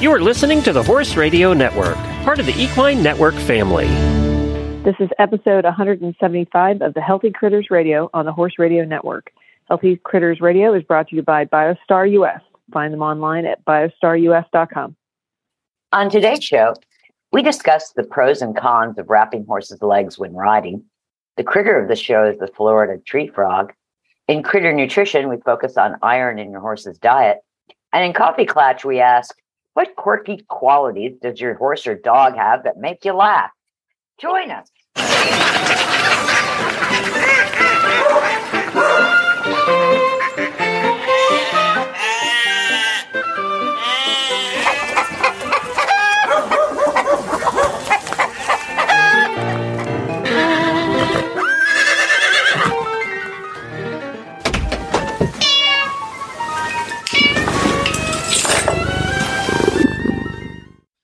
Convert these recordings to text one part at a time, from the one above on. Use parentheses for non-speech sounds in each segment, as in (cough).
You are listening to the Horse Radio Network, part of the Equine Network family. This is episode 175 of the Healthy Critters Radio on the Horse Radio Network. Healthy Critters Radio is brought to you by BioStar US. Find them online at biostarus.com. On today's show, we discuss the pros and cons of wrapping horses' legs when riding. The critter of the show is the Florida tree frog. In critter nutrition, we focus on iron in your horse's diet. And in Coffee Klatch, we ask, what quirky qualities does your horse or dog have that make you laugh? Join us.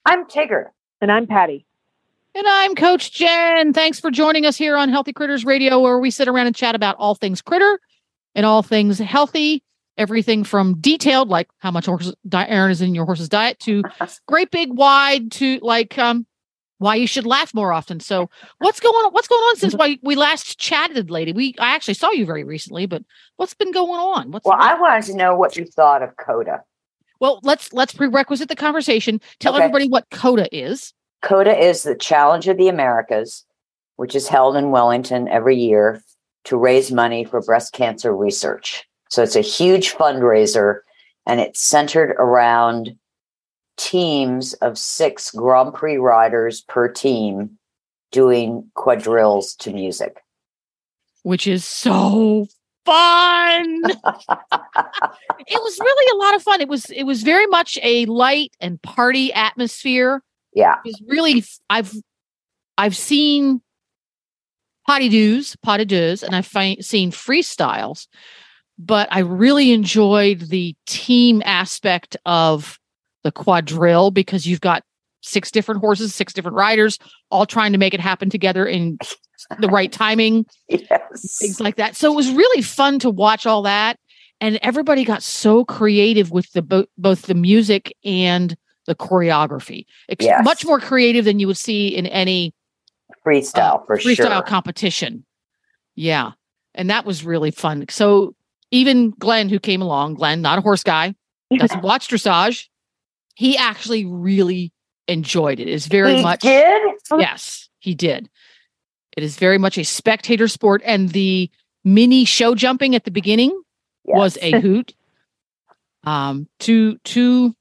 I'm Tigger. And I'm Pati. And I'm Coach Jen. Thanks for joining us here on Healthy Critters Radio, where we sit around and chat about all things critter and all things healthy. Everything from detailed, like how much horse iron is in your horse's diet, to (laughs) great big wide, to like um, why you should laugh more often. So, what's going on? What's going on since we, we last chatted, lady? We I actually saw you very recently, but what's been going on? What's well, I wanted to know what you thought of COTA. Well, let's let's prerequisite the conversation. Tell Okay. everybody what COTA is. COTA is the Challenge of the Americas, which is held in Wellington every year to raise money for breast cancer research. So it's a huge fundraiser and it's centered around teams of six Grand Prix riders per team doing quadrilles to music. which is so fun. (laughs) it was really a lot of fun. It was it was very much a light and party atmosphere. Yeah. It was really I've I've seen pas de deux, potty doos, and I've fi- seen freestyles, but I really enjoyed the team aspect of the quadrille because you've got six different horses, six different riders, all trying to make it happen together in the right timing Yes. things like that. So it was really fun to watch all that, and everybody got so creative with the bo- both the music and the choreography. Yes. Much more creative than you would see in any Freestyle uh, for freestyle sure. competition. Yeah, and that was really fun. So even Glenn, who came along, Glenn, not a horse guy, doesn't (laughs) watch dressage. He actually really enjoyed it. It's very He much did? Yes, he did. It is very much a spectator sport, and the mini show jumping at the beginning was a (laughs) hoot. Um, two two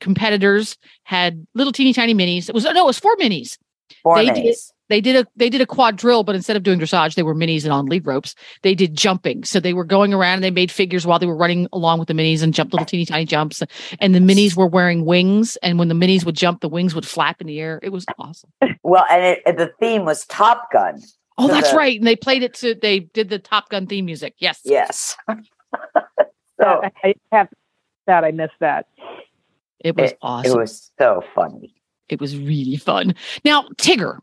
competitors had little teeny tiny minis. It was no, it was four minis. Four they did- minutes. They did a they did a quadrille, but instead of doing dressage, they were minis and on lead ropes. They did jumping, so they were going around and they made figures while they were running along with the minis and jumped little teeny tiny jumps. And the minis were wearing wings, and when the minis would jump, the wings would flap in the air. It was awesome. (laughs) Well, and it, the theme was Top Gun. Oh, So that's the- right. And they played it to they did the Top Gun theme music. Yes. Yes. (laughs) so I, I have that. I missed that. It was it, awesome. it was so funny. it was really fun. Now, Tigger,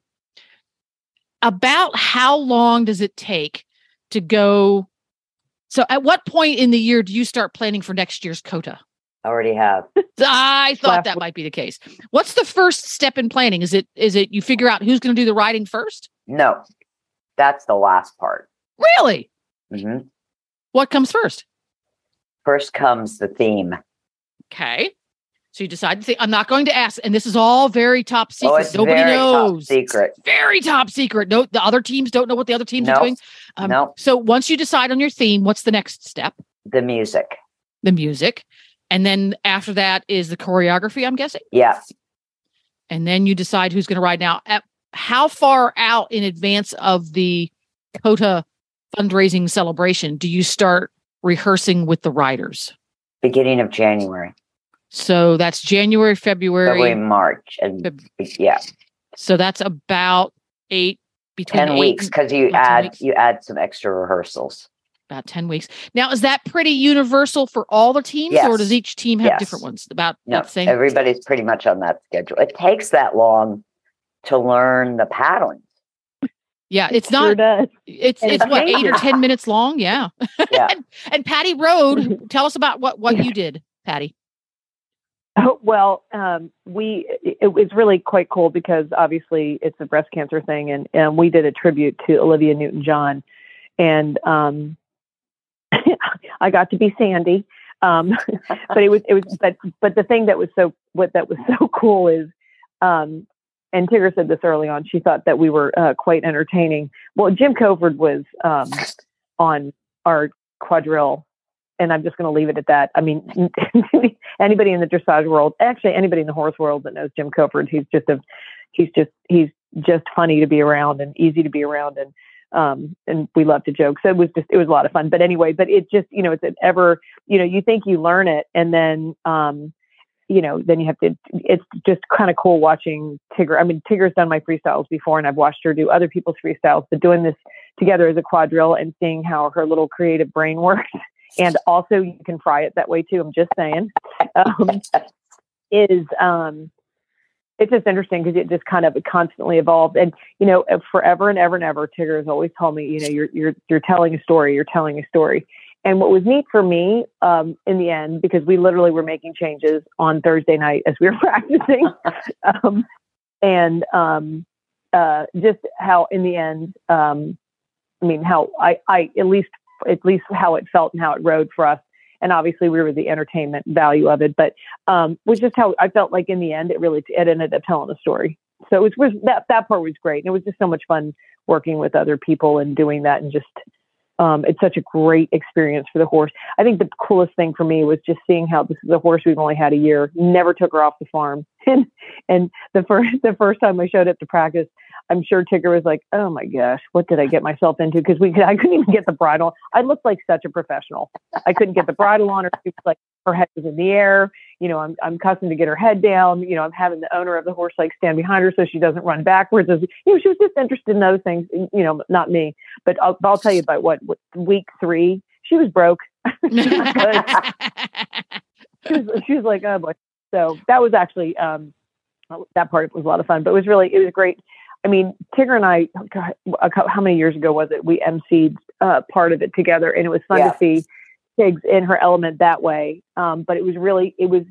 about how long does it take to go? So, at what point in the year do you start planning for next year's COTA? I already have. (laughs) I thought that might be the case. What's the first step in planning? Is it is it you figure out who's going to do the riding first? No, that's the last part. Really? hmm What comes first? First comes the theme. Okay. So you decide to I'm not going to ask, and this is all very top secret. oh, it's Nobody very top knows. secret. very top secret. No, the other teams don't know what the other teams are doing. Um, Nope. So once you decide on your theme, what's the next step? The music. The music, and then after that is the choreography. I'm guessing, Yeah. and then you decide who's going to ride. Now, at how far out in advance of the COTA fundraising celebration do you start rehearsing with the riders? Beginning of January, So that's January, February. February, March, and Feb- yeah, So that's about eight between ten eight weeks because you add you add some extra rehearsals. about 10 weeks. Now, is that pretty universal for all the teams or does each team have Yes. different ones? About No, that same? everybody's pretty much on that schedule. It takes that long to learn the paddling. yeah, it's Sure not, does. it's, it's it's what, eight or 10 minutes long. Yeah. Yeah. (laughs) and, and Pati rode, (laughs) tell us about what, what you did, Pati. Oh, (laughs) well, um, we it, was really quite cool because obviously it's a breast cancer thing, and and we did a tribute to Olivia Newton John, and um, (laughs) I got to be Sandy. Um, (laughs) but it was it was but but the thing that was so what that was so cool is um, and Tigger said this early on. She thought that we were uh, quite entertaining. Well, Jim Koford was um, on our quadrille, and I'm just going to leave it at that. I mean, (laughs) anybody in the dressage world, actually anybody in the horse world that knows Jim Koford, he's just a, he's just he's just funny to be around and easy to be around, and um, and we love to joke. So it was just it was a lot of fun. But anyway, but it just you know it's an ever you know you think you learn it, and then um, you know, then you have to, it's just kind of cool watching Tigger. I mean, Tigger's done my freestyles before and I've watched her do other people's freestyles, but doing this together as a quadrille and seeing how her little creative brain (laughs) works. And also you can fry it that way too. I'm just saying, um, is, um, it's just interesting because it just kind of constantly evolved and you know forever and ever and ever tigger has always told me you know you're you're you're telling a story you're telling a story and what was neat for me um, in the end, because we literally were making changes on Thursday night as we were (laughs) practicing, um, and um, uh, just how in the end, um, I mean, how I, I at least at least how it felt and how it rode for us. And obviously, we were the entertainment value of it, but um, was just how I felt like in the end, it really it ended up telling a story. So it was that that part was great, and it was just so much fun working with other people and doing that, and just um, it's such a great experience for the horse. I think the coolest thing for me was just seeing how this is a horse we've only had a year, never took her off the farm, (laughs) and and the first the first time I showed up to practice, I'm sure Tigger was like, "Oh my gosh, what did I get myself into?" Because we I couldn't even get the bridle. I looked like such a professional. I couldn't get the bridle on her. She was like her head was in the air. You know, I'm I'm accustomed to get her head down. You know, I'm having the owner of the horse like stand behind her so she doesn't run backwards. As you know, she was just interested in those things. You know, not me. But I'll I'll tell you about what, what week three she was broke. (laughs) she, was she, was, she was like, oh boy. So that was actually um, that part was a lot of fun. But it was really it was great I mean, Tigger and I, how many years ago was it? We emceed uh, part of it together, and it was fun yeah. to see Tiggs in her element that way. Um, but it was really, it was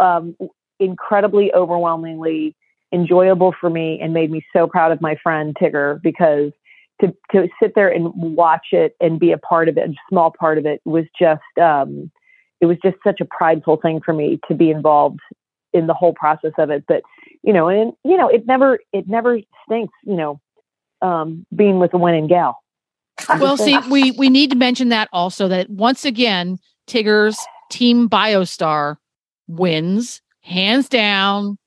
um, incredibly overwhelmingly enjoyable for me, and made me so proud of my friend Tigger because to to sit there and watch it and be a part of it, a small part of it, was just um, it was just such a prideful thing for me to be involved in the whole process of it. But you know, and you know, it never it never stinks, you know, um, being with a winning gal. Well, see, we we need to mention that also that once again, Tigger's team Biostar wins hands down,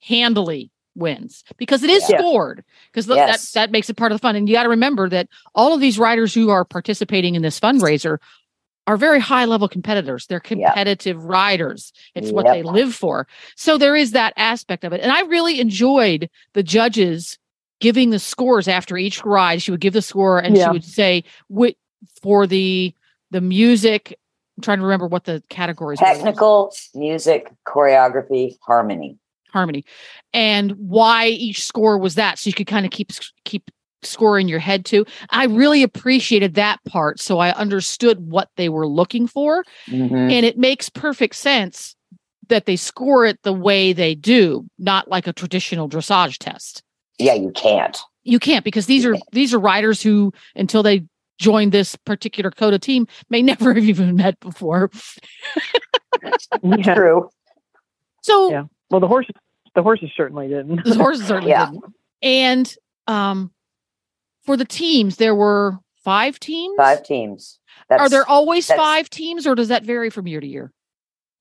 handily wins because it is yeah. scored because yes. that that makes it part of the fun. And you got to remember that all of these riders who are participating in this fundraiser are very high level competitors. They're competitive yep. riders. It's yep. what they live for. So there is that aspect of it. And I really enjoyed the judges giving the scores after each ride. She would give the score and yeah. she would say what for the the music. I'm trying to remember what the categories were technical, music, choreography, harmony. Harmony. And why each score was that. So you could kind of keep keep score in your head too. I really appreciated that part. So I understood what they were looking for. Mm-hmm. And it makes perfect sense that they score it the way they do, not like a traditional dressage test. Yeah, you can't. You can't because these are these are riders who until they join this particular COTA team may (laughs) never have even met before. yeah. True. So yeah. Well the horses the horses certainly didn't. the horses certainly yeah. didn't. And um for the teams, there were five teams. Five teams. That's, Are there always five teams, or does that vary from year to year?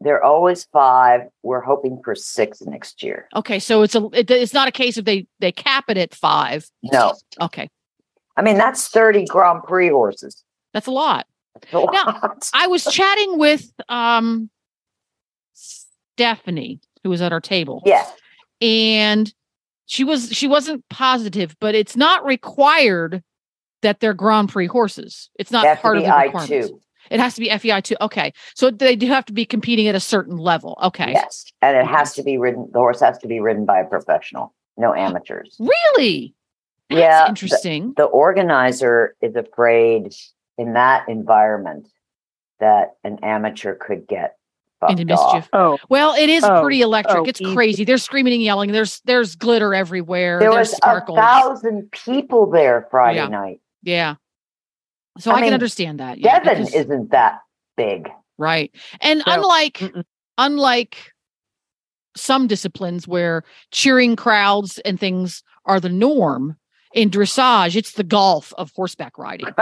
They're always five. We're hoping for six next year. Okay, so it's a it, it's not a case of they they cap it at five. No. Okay. I mean that's thirty Grand Prix horses. That's a lot. That's a lot. Now, I was chatting with um Stephanie, who was at our table. Yeah. And she was she wasn't positive, but it's not required that they're Grand Prix horses. It's not part of the requirements. It has to be FEI too. Okay, so they do have to be competing at a certain level. Okay. Yes, and it has to be ridden. The horse has to be ridden by a professional, no amateurs. Really? That's yeah. Interesting. The, the organizer is afraid in that environment that an amateur could get into off. mischief. Oh, Well, it is Oh, pretty electric. oh, it's easy. crazy. There's screaming and yelling. There's there's glitter everywhere. There there's was sparkles. a thousand people there Friday Yeah. night. yeah. So I I, can understand that. Yeah, Devon because- isn't that big. right. And No. unlike Mm-mm. unlike some disciplines where cheering crowds and things are the norm, in dressage, it's the golf of horseback riding. (laughs)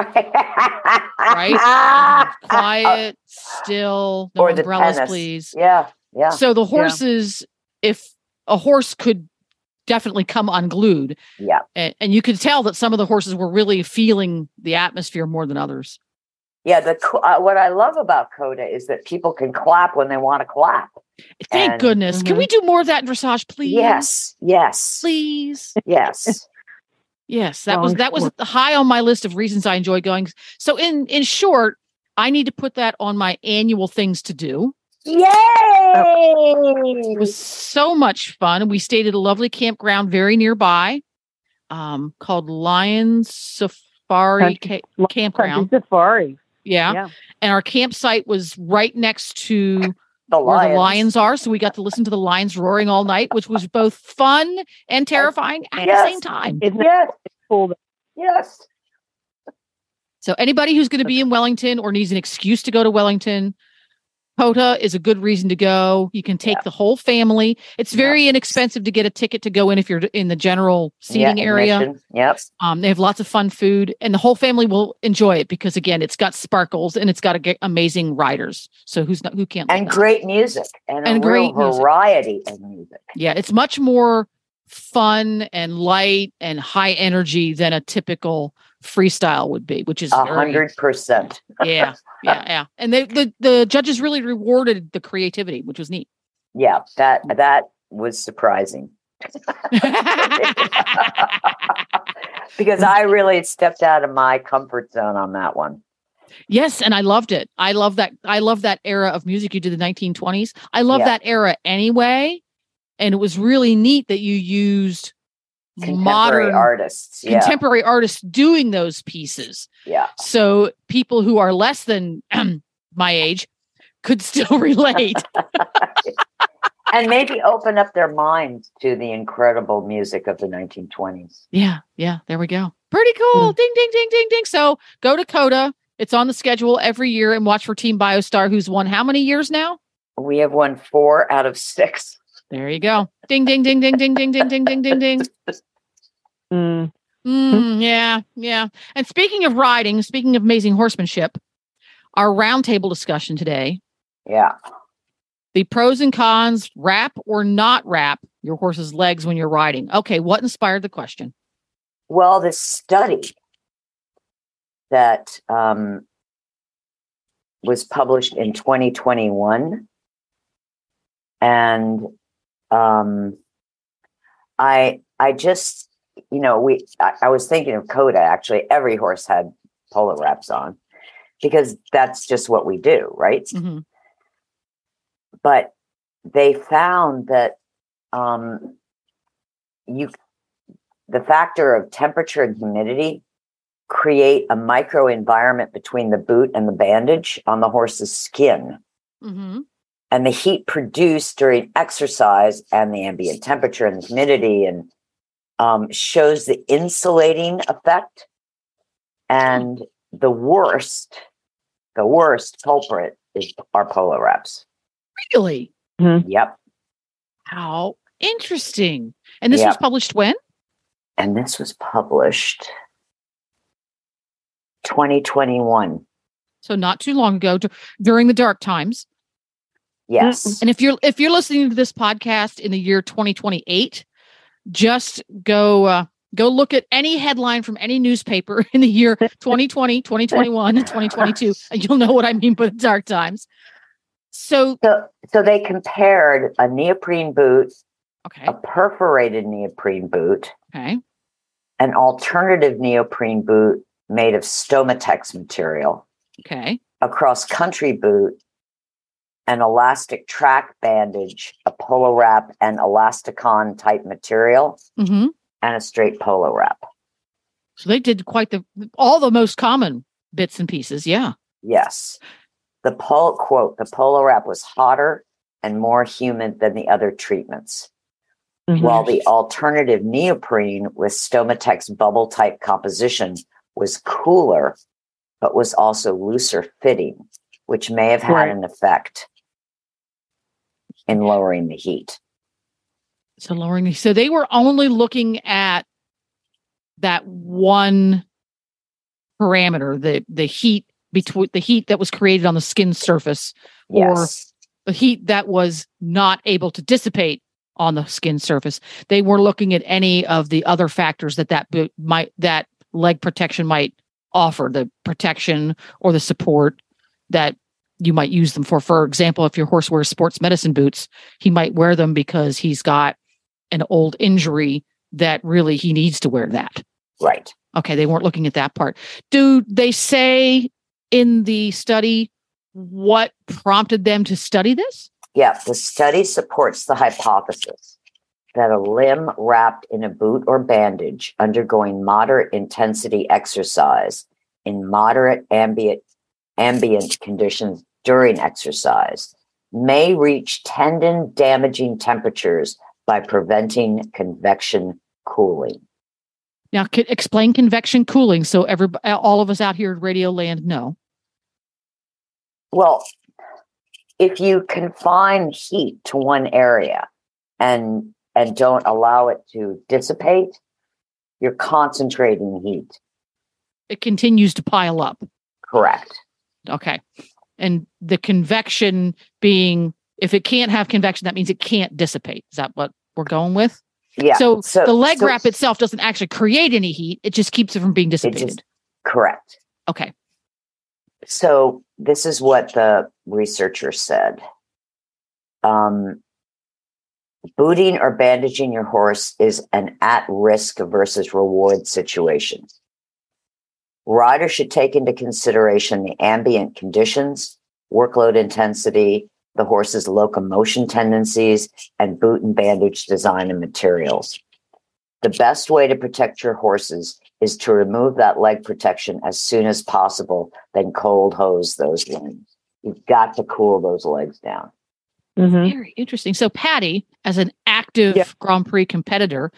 right? Quiet, still, no Or the umbrellas, tennis. please. Yeah, yeah. So the horses, if a horse could definitely come unglued, Yeah. and, and you could tell that some of the horses were really feeling the atmosphere more than others. Yeah, the uh, what I love about COTA is that people can clap when they want to clap. Thank And- goodness. Can Mhm. we do more of that in dressage, please? Yes, yes, Please. yes. Yes, that was that was high on my list of reasons I enjoy going. So in in short, I need to put that on my annual things to do. Yay! It was so much fun. We stayed at a lovely campground very nearby, um, called Lions Safari Country- Ca- Campground. Country Safari. Yeah. Yeah. and our campsite was right next to the where the lions are, so we got to listen to the lions roaring all night, which was both fun and terrifying at the same time. Isn't it Yes, cool? yes. So anybody who's going to be in Wellington or needs an excuse to go to Wellington, COTA is a good reason to go. You can take Yeah. the whole family. It's Yeah. very inexpensive to get a ticket to go in if you're in the general seating yeah, area. Yep. Um, they have lots of fun food, and the whole family will enjoy it because again, it's got sparkles and it's got a amazing riders. So who's not who can't And great music and, And great music. variety of music. Yeah, it's much more fun and light and high energy than a typical freestyle would be, which is A hundred percent. yeah, yeah, yeah. And they, the the judges really rewarded the creativity, which was neat. Yeah, that that was surprising (laughs) because I really stepped out of my comfort zone on that one. yes, and I loved it. I love that. I love that era of music you did the 1920s. I love Yeah. that era anyway, and it was really neat that you used modern artists. Yeah, contemporary artists doing those pieces. yeah. So people who are less than (clears throat) my age could still (laughs) relate. (laughs) and maybe open up their minds to the incredible music of the 1920s. Yeah, yeah, there we go. Pretty cool. Hmm. Ding, ding, ding, ding, ding. So go to COTA. It's on the schedule every year and watch for Team Biostar, who's won how many years now? We have won four out of six. There you go. Ding, ding, ding, ding, ding, ding, ding, ding, ding, ding, ding. Mm. Mm, yeah, yeah. And speaking of riding, speaking of amazing horsemanship, our roundtable discussion today Yeah. the pros and cons, wrap or not wrap your horse's legs when you're riding. Okay, what inspired the question? Well, this study that um, was published in 2021, and um, I I just you know we I, I was thinking of COTA actually. Every horse had polo wraps on because that's just what we do, right? Mhm. but they found that um, you the factor of temperature and humidity create a micro environment between the boot and the bandage on the horse's skin Mhm. And the heat produced during exercise and the ambient temperature and the humidity and um, shows the insulating effect and the worst the worst culprit is our polo wraps Really? yep How interesting. And this was published when? and this was published 2021 So not too long ago during the dark times. Yes. And if you're if you're listening to this podcast in the year 2028, just go uh, go look at any headline from any newspaper (laughs) in the year (laughs) 2020, 2021, and 2022, and (laughs) you'll know what I mean by the dark times. So so so they compared a neoprene boot okay, a perforated neoprene boot okay, an alternative neoprene boot made of stomatex material okay, a cross country boot an elastic track bandage a polo wrap and Elastikon type material hmm and a straight polo wrap so they did quite the all the most common bits and pieces. Yeah. yes The pol quote, the polo wrap was hotter and more humid than the other treatments. Mm-hmm. While the alternative neoprene with Stomatex bubble type composition was cooler, but was also looser fitting, which may have had Right. an effect in lowering the heat. So lowering the so they were only looking at that one parameter, the the heat between the heat that was created on the skin surface, Or- Yes. the heat that was not able to dissipate on the skin surface. They were looking at any of the other factors that that boot might that leg protection might offer, the protection or the support that you might use them for. For example, if your horse wears sports medicine boots, he might wear them because he's got an old injury that really he needs to wear that. Right. Okay, they weren't looking at that part. Do they say in the study what prompted them to study this? Yeah, the study supports the hypothesis that a limb wrapped in a boot or bandage undergoing moderate intensity exercise in moderate ambient ambient conditions during exercise may reach tendon damaging temperatures by preventing convection cooling. Now, explain convection cooling so every all of us out here at Radio Land know. Well, if you confine heat to one area and and don't allow it to dissipate, you're concentrating heat. It continues to pile up. Correct. Okay, and the convection being if it can't have convection, that means it can't dissipate. Is that what we're going with? Yeah. So, the leg so- wrap itself doesn't actually create any heat; it just keeps it from being dissipated. just correct. okay, So this is what the researcher said. Um, booting or bandaging your horse is an at risk versus reward situation. Riders should take into consideration the ambient conditions, workload intensity, the horse's locomotion tendencies, and boot and bandage design and materials. The best way to protect your horses is to remove that leg protection as soon as possible, then cold hose those limbs. You've got to cool those legs down. Mhm. very interesting. So, Pati, as an active Yeah. Grand Prix competitor,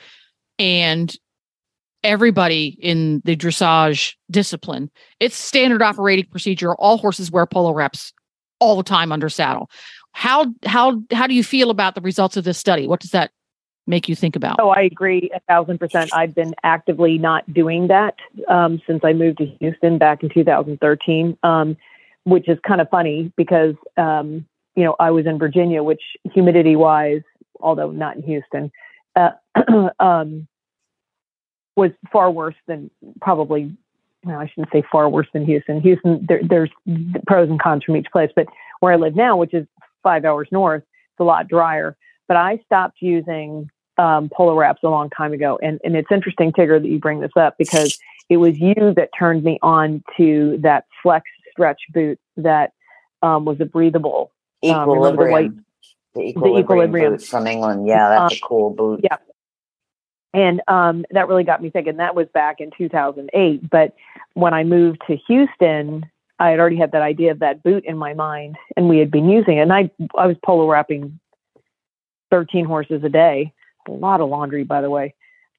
and everybody in the dressage discipline, it's standard operating procedure. All horses wear polo wraps all the time under saddle. How how how do you feel about the results of this study? What does that make you think about? Oh, I agree a thousand percent. I've been actively not doing that um, since I moved to Houston back in 2013, um, which is kind of funny because um, you know I was in Virginia, which humidity wise, although not in Houston, uh, (clears throat) um, was far worse than probably. Well, I shouldn't say far worse than Houston. Houston, there, there's pros and cons from each place, but where I live now, which is five hours north, it's a lot drier. But I stopped using um, polo wraps a long time ago. And, and it's interesting, Tigger, that you bring this up because it was you that turned me on to that flex stretch boot that um, was a breathable. Um, remember the white- Equilibrium. the equilibrium, equilibrium. from England. Yeah, that's a cool boot. yeah. And um, that really got me thinking. That was back in 2008. But when I moved to Houston, I had already had that idea of that boot in my mind, and we had been using it. And I, I was polo wrapping 13 horses a day. A lot of laundry, by the way.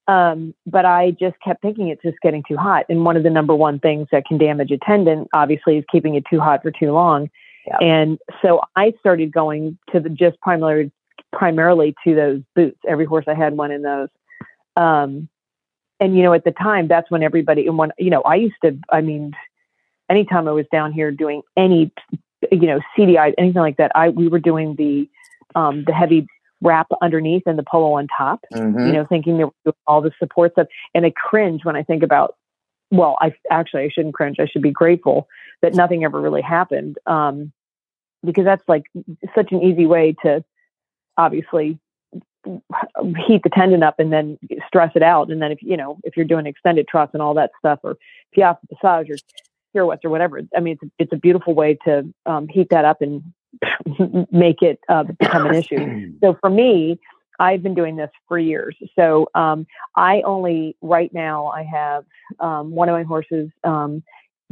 Um, but I just kept thinking it's just getting too hot. And one of the number one things that can damage a tendon, obviously, is keeping it too hot for too long. Yeah. And so I started going to the just primarily primarily to those boots. Every horse I had one in those. Um, and you know, at the time, that's when everybody and when you know, I used to. I mean, anytime I was down here doing any, you know, CDI, anything like that, I we were doing the um, the heavy wrap underneath and the polo on top. Mhm. You know, thinking there all the support stuff, and I cringe when I think about. Well, I actually I shouldn't cringe. I should be grateful that nothing ever really happened, um, because that's like such an easy way to obviously heat the tendon up and then stress it out. And then if you know if you're doing extended trots and all that stuff, or piaffe passage or pirouettes or whatever, I mean it's a, it's a beautiful way to um, heat that up and (laughs) make it uh, become an issue. (clears throat) So for me, I've been doing this for years. So um, I only right now I have um, one of my horses um,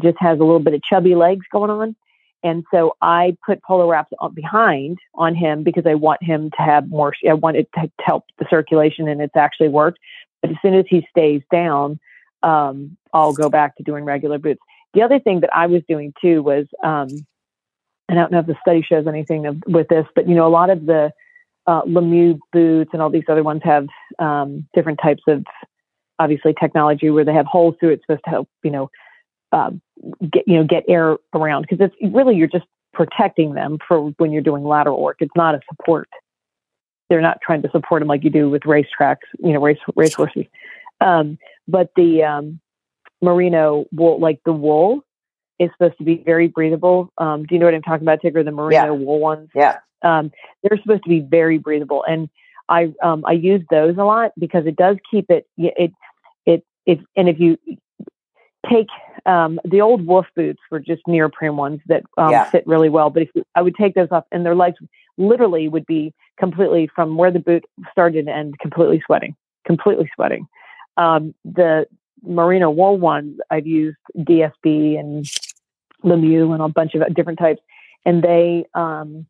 just has a little bit of chubby legs going on, and so I put polo wraps on, behind on him because I want him to have more. I want it to help the circulation, and it's actually worked. But as soon as he stays down, um, I'll go back to doing regular boots. The other thing that I was doing too was, um, I don't know if the study shows anything of, with this, but you know, a lot of the uh, Lemieux boots and all these other ones have um, different types of obviously technology where they have holes through it supposed to help you know uh, get you know get air around because it's really you're just protecting them for when you're doing lateral work. It's not a support. They're not trying to support them like you do with racetracks, you know, race race horses. Um, but the um, merino wool, like the wool, is supposed to be very breathable. Um, do you know what I'm talking about, Tigger? The merino Yeah. wool ones. Yeah. Um, they're supposed to be very breathable, and I um, I use those a lot because it does keep it it it if and if you take um, the old wolf boots were just neoprene ones that um, Yeah. fit really well, but if you, I would take those off and their legs literally would be completely from where the boot started and completely sweating, completely sweating. Um, the merino wool ones I've used DSB and Lemieux and a bunch of different types, and they um,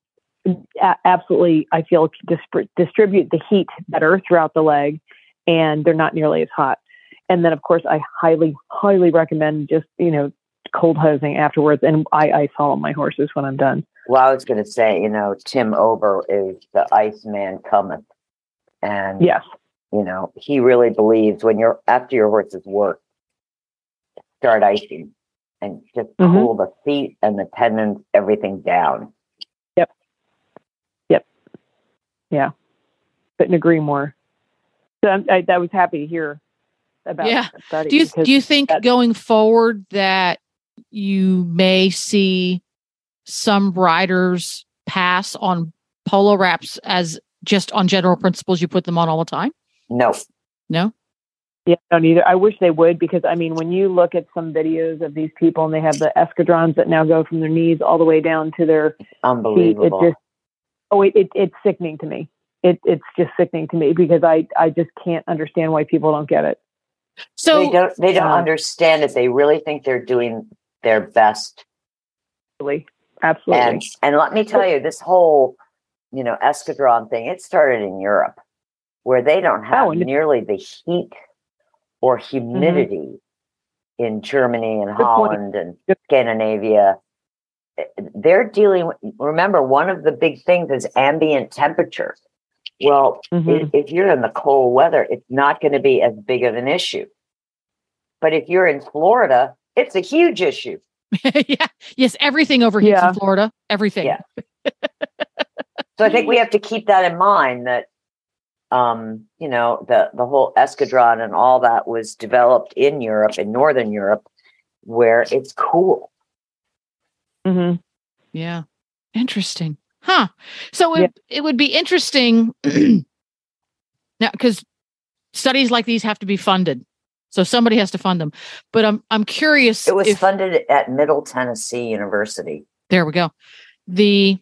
a- absolutely I feel dis- distribute the heat better throughout the leg, and they're not nearly as hot. And then of course I highly highly recommend just you know cold hosing afterwards, and I ice all my horses when I'm done. Well, I was going to say, you know, Tim Ober is the Iceman cometh, and Yes, you know he really believes when you're after your horse's work, start icing and just Mhm. cool the feet and the tendons, everything down. Yep. Yep. Yeah. Couldn't agree more. So I'm, I, I was happy to hear about Yeah. study. Do you do you think going forward that you may see some riders pass on polo wraps as just on general principles you put them on all the time? No, No? Yeah, I don't either. I wish they would because I mean, when you look at some videos of these people and they have the Eskadrons that now go from their knees all the way down to their feet, it unbelievable. just oh, it, it it's sickening to me. It it's just sickening to me because I I just can't understand why people don't get it. So they don't. They don't uh, understand it. They really think they're doing their best. Really, absolutely. And and let me tell you, this whole you know Eskadron thing. It started in Europe, where they don't have Oh, Mm-hmm. nearly the heat or humidity in Germany and. Holland and Scandinavia. Eh, They're dealing. with- Remember, one of the big things is ambient temperature. Well, Mhm. if, if you're in the cold weather, it's not going to be as big of an issue. But if you're in Florida, it's a huge issue. (laughs) yeah. Yes, everything overheats Yeah. in Florida. Everything. Yeah. (laughs) So I think we have to keep that in mind that um, you know, the the whole Eskadron and all that was developed in Europe, in Northern Europe, where it's cool. Mhm. Yeah. Interesting. Huh. So it, Yeah. it would be interesting (clears throat) now because studies like these have to be funded. So somebody has to fund them. But I'm I'm curious It was if funded at Middle Tennessee University. there we go. The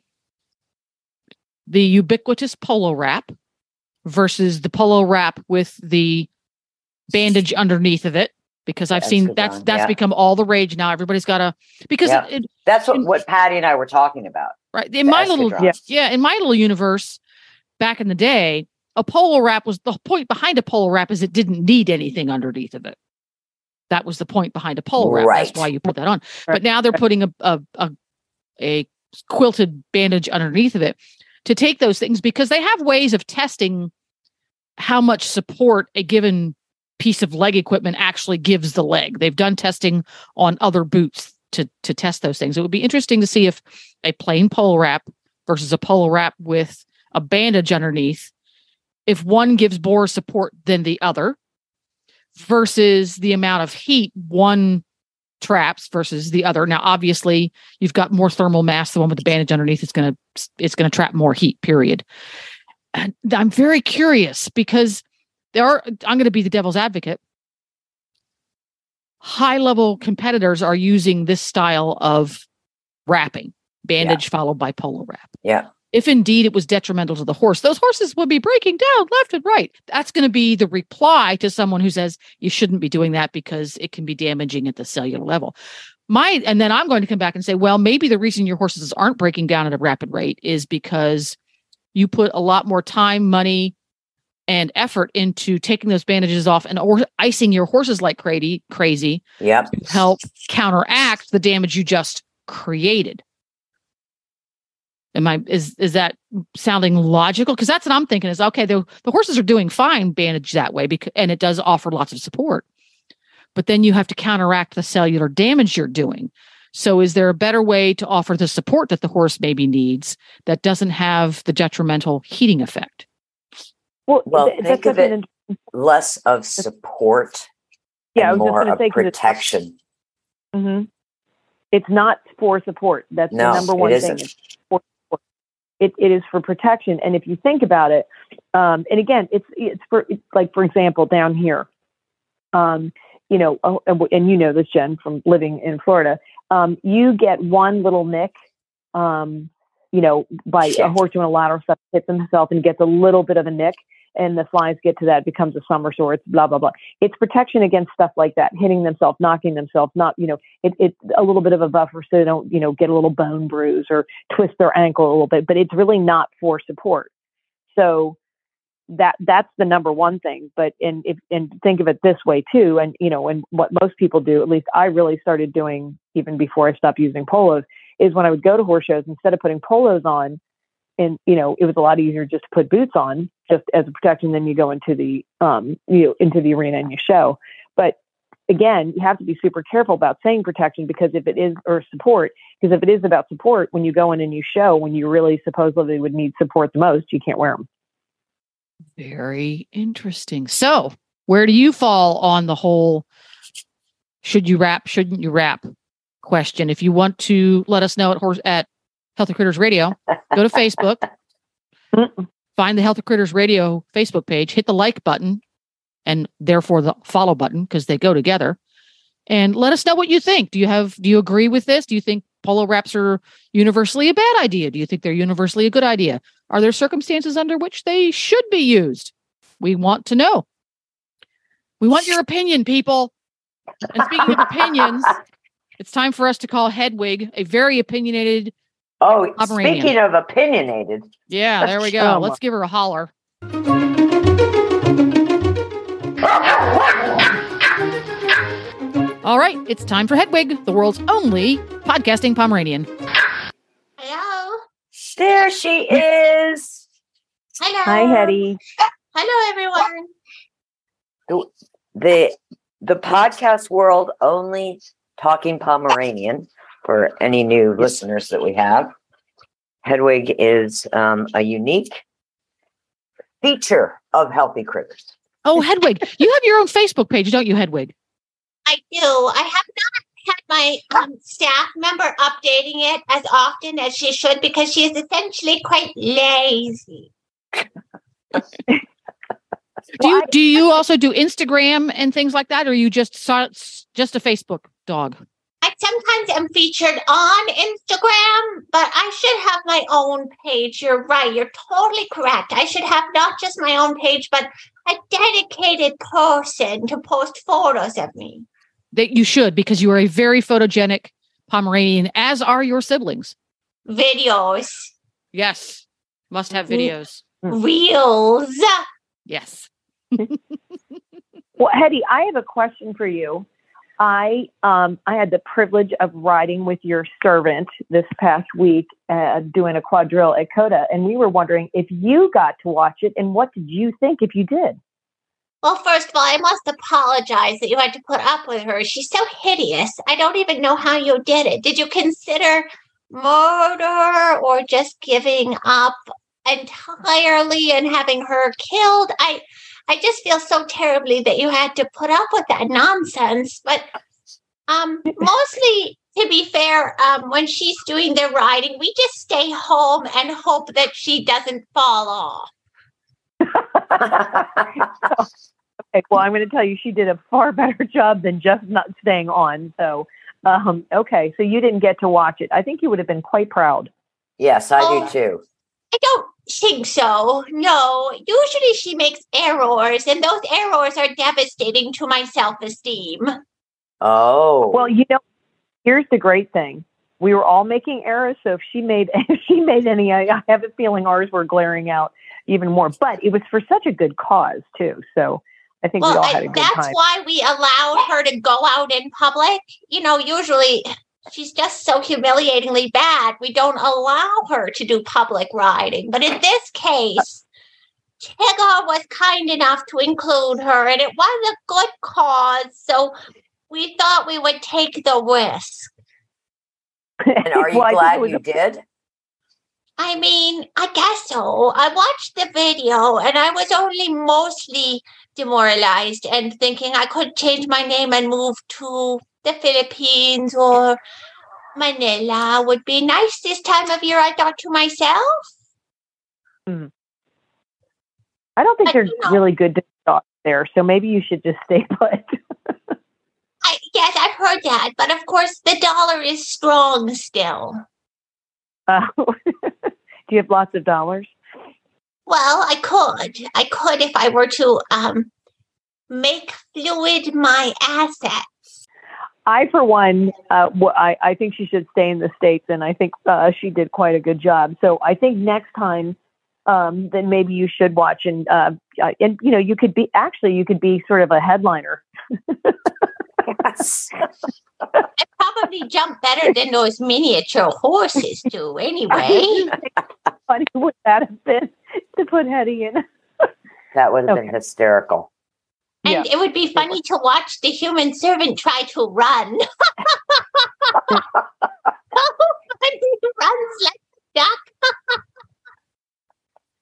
the ubiquitous polo wrap versus the polo wrap with the bandage underneath of it. Because I've seen that's Eskadron, that's yeah. become all the rage now. Everybody's got a because Yeah. it, That's what, what Pati and I were talking about. Right? In the my little. Yeah. yeah in my little universe back in the day a polo wrap was the point behind a polo wrap is it didn't need anything underneath of it. That was the point behind a polo wrap that's why you put that on. But now they're putting a, a a a quilted bandage underneath of it to take those things because they have ways of testing how much support a given piece of leg equipment actually gives the leg. They've done testing on other boots to to test those things. It would be interesting to see if a plain polo wrap versus a polo wrap with a bandage underneath if one gives more support than the other versus the amount of heat one traps versus the other. Now obviously you've got more thermal mass. The one with the bandage underneath is going to it's going to trap more heat period. And i'm very curious because there are i'm going to be the devil's advocate high level competitors are using this style of wrapping bandage followed by polo wrap Yeah. if indeed it was detrimental to the horse, those horses would be breaking down left and right. That's going to be the reply to someone who says you shouldn't be doing that because it can be damaging at the cellular level. my and then I'm going to come back and say, well, maybe the reason your horses aren't breaking down at a rapid rate is because you put a lot more time, money, and effort into taking those bandages off and or icing your horses like crazy, crazy Yep. to help counteract the damage you just created. Am I is is that sounding logical? Because that's what I'm thinking is okay, the, the horses are doing fine bandaged that way because and it does offer lots of support. But then you have to counteract the cellular damage you're doing. So is there a better way to offer the support that the horse maybe needs that doesn't have the detrimental heating effect? Well, Well, th- think of it an- Less of support yeah, more of it's- protection. Mhm. It's not for support. That's No, the number one it thing. It's it, it is for protection. And if you think about it, um, and again, it's it's for it's like for example down here, um, you know, oh, and and you know this, Jen, from living in Florida. Um, you get one little nick, um, you know, by Shit. a horse doing a lateral step, hits himself and gets a little bit of a nick, and the flies get to that, becomes a summer sore. It's blah blah blah. It's protection against stuff like that, hitting themselves, knocking themselves, not you know, it, it's a little bit of a buffer so they don't you know get a little bone bruise or twist their ankle a little bit, but it's really not for support. So that that's the number one thing. But and if and think of it this way too, and you know, and what most people do, at least I really started doing even before I stopped using polos, is when I would go to horse shows instead of putting polos on, and you know, it was a lot easier just to put boots on just as a protection. Then you go into the um you know, into the arena and you show. But again, you have to be super careful about saying protection because if it is or support, because if it is about support, when you go in and you show, when you really supposedly would need support the most, you can't wear them. Very interesting. So, where do you fall on the whole should you wrap, shouldn't you wrap question? If you want to let us know at horse at Healthy Critters Radio, go to Facebook, find the Healthy Critters Radio Facebook page, hit the like button, and therefore the follow button because they go together. And let us know what you think. Do you have do you agree with this? Do you think polo wraps are universally a bad idea? Do you think they're universally a good idea? Are there circumstances under which they should be used? We want to know. We want your opinion, people. And speaking of (laughs) opinions, it's time for us to call Hedwig a very opinionated. Oh, Pomeranian. speaking of opinionated, Yeah, there we (laughs) go. Let's give her a holler. All right, it's time for Hedwig, the world's only podcasting Pomeranian. Hello. there she is. Hello. Hi, Hetty. Hello, everyone. The the podcast world only talking Pomeranian for any new listeners that we have. Hedwig is um, a unique feature of Healthy Critters. Oh, Hedwig, you have your own Facebook page, don't you, Hedwig? I do. I have not had my um, staff member updating it as often as she should because she is essentially quite lazy. Do you do you also do Instagram and things like that, or you just saw just a Facebook dog? I sometimes am featured on Instagram, but I should have my own page. You're right. You're totally correct. I should have not just my own page, but a dedicated person to post photos of me. That you should because you are a very photogenic Pomeranian, as are your siblings. Videos, Yes, must have videos. reels. Yes. (laughs) Well, Hetty, I have a question for you. I um, I had the privilege of riding with your servant this past week, uh, doing a quadrille at COTA, and we were wondering if you got to watch it, and what did you think if you did? Well, first of all, I must apologize that you had to put up with her. She's so hideous. I don't even know how you did it. Did you consider murder or just giving up entirely and having her killed? I I just feel so terribly that you had to put up with that nonsense. But um (laughs) mostly to be fair, um, when she's doing the riding, we just stay home and hope that she doesn't fall off. (laughs) Okay, well, I'm going to tell you, she did a far better (laughs) job than just not staying on. So, um, okay, so you didn't get to watch it. I think you would have been quite proud. yes, I Oh. do too. I don't think so. No. Usually she makes errors, and those errors are devastating to my self esteem. Oh, Well, you know, here's the great thing. We were all making errors, so if she made (laughs) if she made any, I, I have a feeling ours were glaring out even more. But it was for such a good cause too. So I think we all had a good that's time. why we allowed her to go out in public. You know, usually she's just so humiliatingly bad. We don't allow her to do public riding. But in this case, Tigger was kind enough to include her, and it was a good cause. So we thought we would take the risk. And are (laughs) you Well, I think it glad you a- did? I mean, I guess so. I watched the video and I was only mostly demoralized and thinking I could change my name and move to the Philippines or Manila would be nice this time of year, I thought to myself. I don't think I they're don't know. really good to dogs there, so maybe you should just (laughs) stay put. I, yes, I've heard that, but of course the dollar is strong still. Uh, (laughs) do you have lots of dollars? Well, I could. I could if I were to um make fluid my asset. I, for one, uh, wh- I, I think she should stay in the states, and I think uh, she did quite a good job. So I think next time, um, then maybe you should watch and uh, uh, and you know you could be actually you could be sort of a headliner. Yes. (laughs) I probably jump better than those miniature horses do anyway. How funny would that have been to put Hetty in? That would have been hysterical. And it would be funny to watch the human servant try to run. (laughs) (laughs) and he runs like a duck.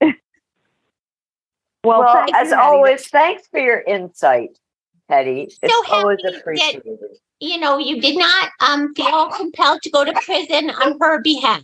(laughs) Well, Well, thank as you, always, thanks for your insight, Hetty. It's So always happy that- appreciated. You know, you did not um, feel compelled to go to prison on her behalf.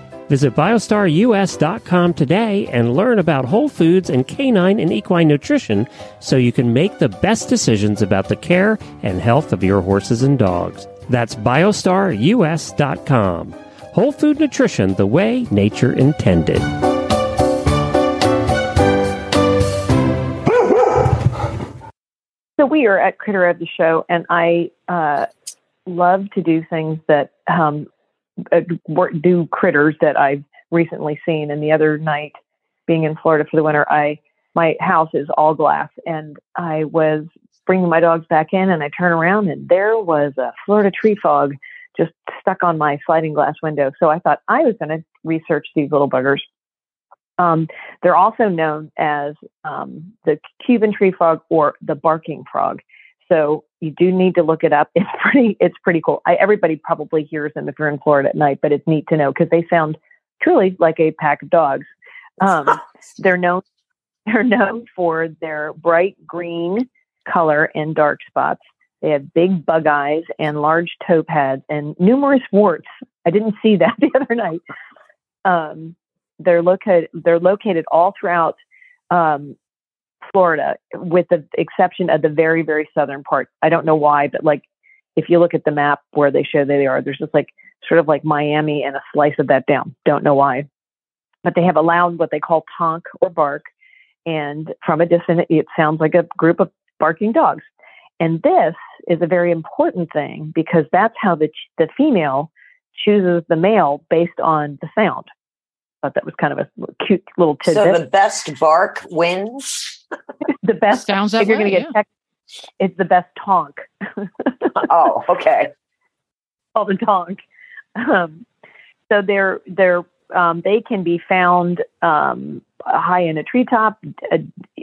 Visit biostarus.com today and learn about whole foods and canine and equine nutrition so you can make the best decisions about the care and health of your horses and dogs. That's biostarus.com. Whole food nutrition the way nature intended. So we are at Critter of the Show, and I uh, love to do things that um, do critters that I've recently seen. And the other night, being in Florida for the winter, I my house is all glass, and I was bringing my dogs back in, and I turn around, and there was a Florida tree frog just stuck on my sliding glass window. So I thought I was going to research these little buggers. Um, they're also known as um, the Cuban tree frog or the barking frog. So you do need to look it up. (laughs) It's pretty. It's pretty cool. I, everybody probably hears them if you're in Florida at night, but it's neat to know because they sound truly like a pack of dogs. Um, (laughs) they're known. (laughs) They're known for their bright green color and dark spots. They have big bug eyes and large toe pads and numerous warts. I didn't see that the other night. Um, they're located. They're located all throughout um, Florida, with the exception of the very, very southern part. I don't know why, but like if you look at the map where they show they are, there's just like sort of like Miami and a slice of that down. Don't know why, but they have allowed what they call tonk or bark, and from a distance it sounds like a group of barking dogs. And this is a very important thing because that's how the the female chooses the male based on the sound. Thought that was kind of a cute little tidbit. So the best bark wins. (laughs) the best Sounds if you're going to get yeah. tech, it's the best tonk. (laughs) Oh, okay. called a tonk. Um, so they're they're um, they can be found um, high in a treetop uh,